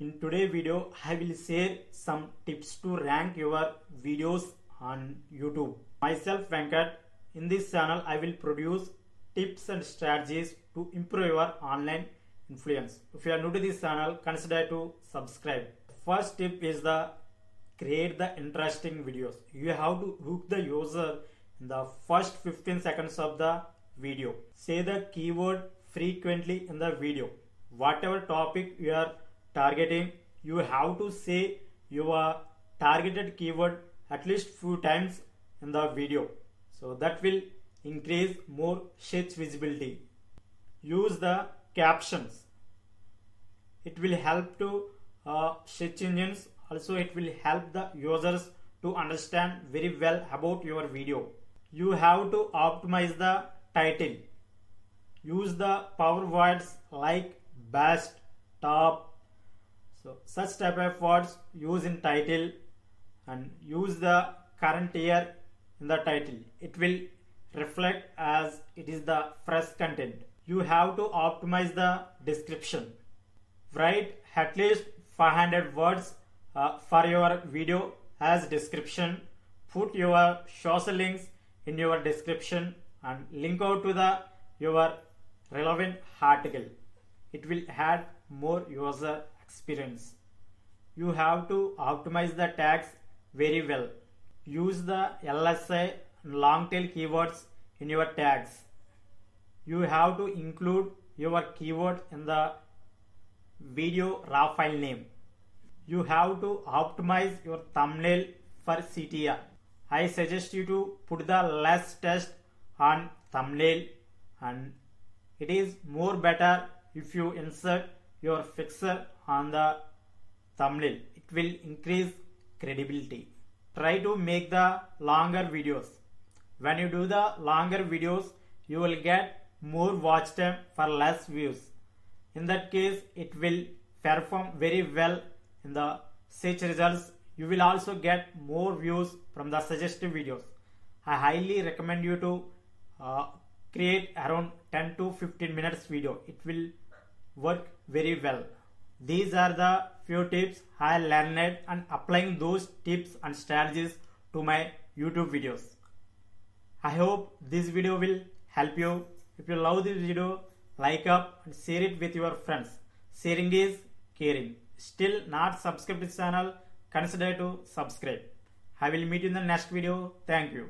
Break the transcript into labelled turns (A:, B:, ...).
A: In today's video, I will share some tips to rank your videos on YouTube. Myself Venkat. In this channel, I will produce tips and strategies to improve your online influence. If you are new to this channel, consider to subscribe. First tip is the create the interesting videos. You have to hook the user in the first 15 seconds of the video. Say the keyword frequently in the video. Whatever topic you are targeting, you have to say your targeted keyword at least few times in the video. So that will increase more search visibility. Use the captions. It will help to uh, search engines. Also, it will help the users to understand very well about your video. You have to optimize the title. Use the power words like best, top. So such type of words use in title and use the current year in the title. It will reflect as it is the fresh content. You have to optimize the description. Write at least 500 words uh, for your video as description. Put your social links in your description and link out to the your relevant article. It will add more user experience. You have to optimize the tags very well. Use the LSI long tail keywords in your tags. You have to include your keyword in the video raw file name. You have to optimize your thumbnail for CTR. I suggest you to put the less text on thumbnail and it is more better if you insert your fixer on the thumbnail. It will increase credibility. Try to make the longer videos. When you do the longer videos, you will get more watch time for less views. In that case, it will perform very well in the search results. You will also get more views from the suggested videos. I highly recommend you to uh, create around 10 to 15 minutes video. It will work very well. These are the few tips I learned and applying those tips and strategies to my YouTube videos. I hope this video will help you. If you love this video, like up and share it with your friends. Sharing is caring. Still not subscribed to this channel, consider to subscribe. I will meet you in the next video. Thank you.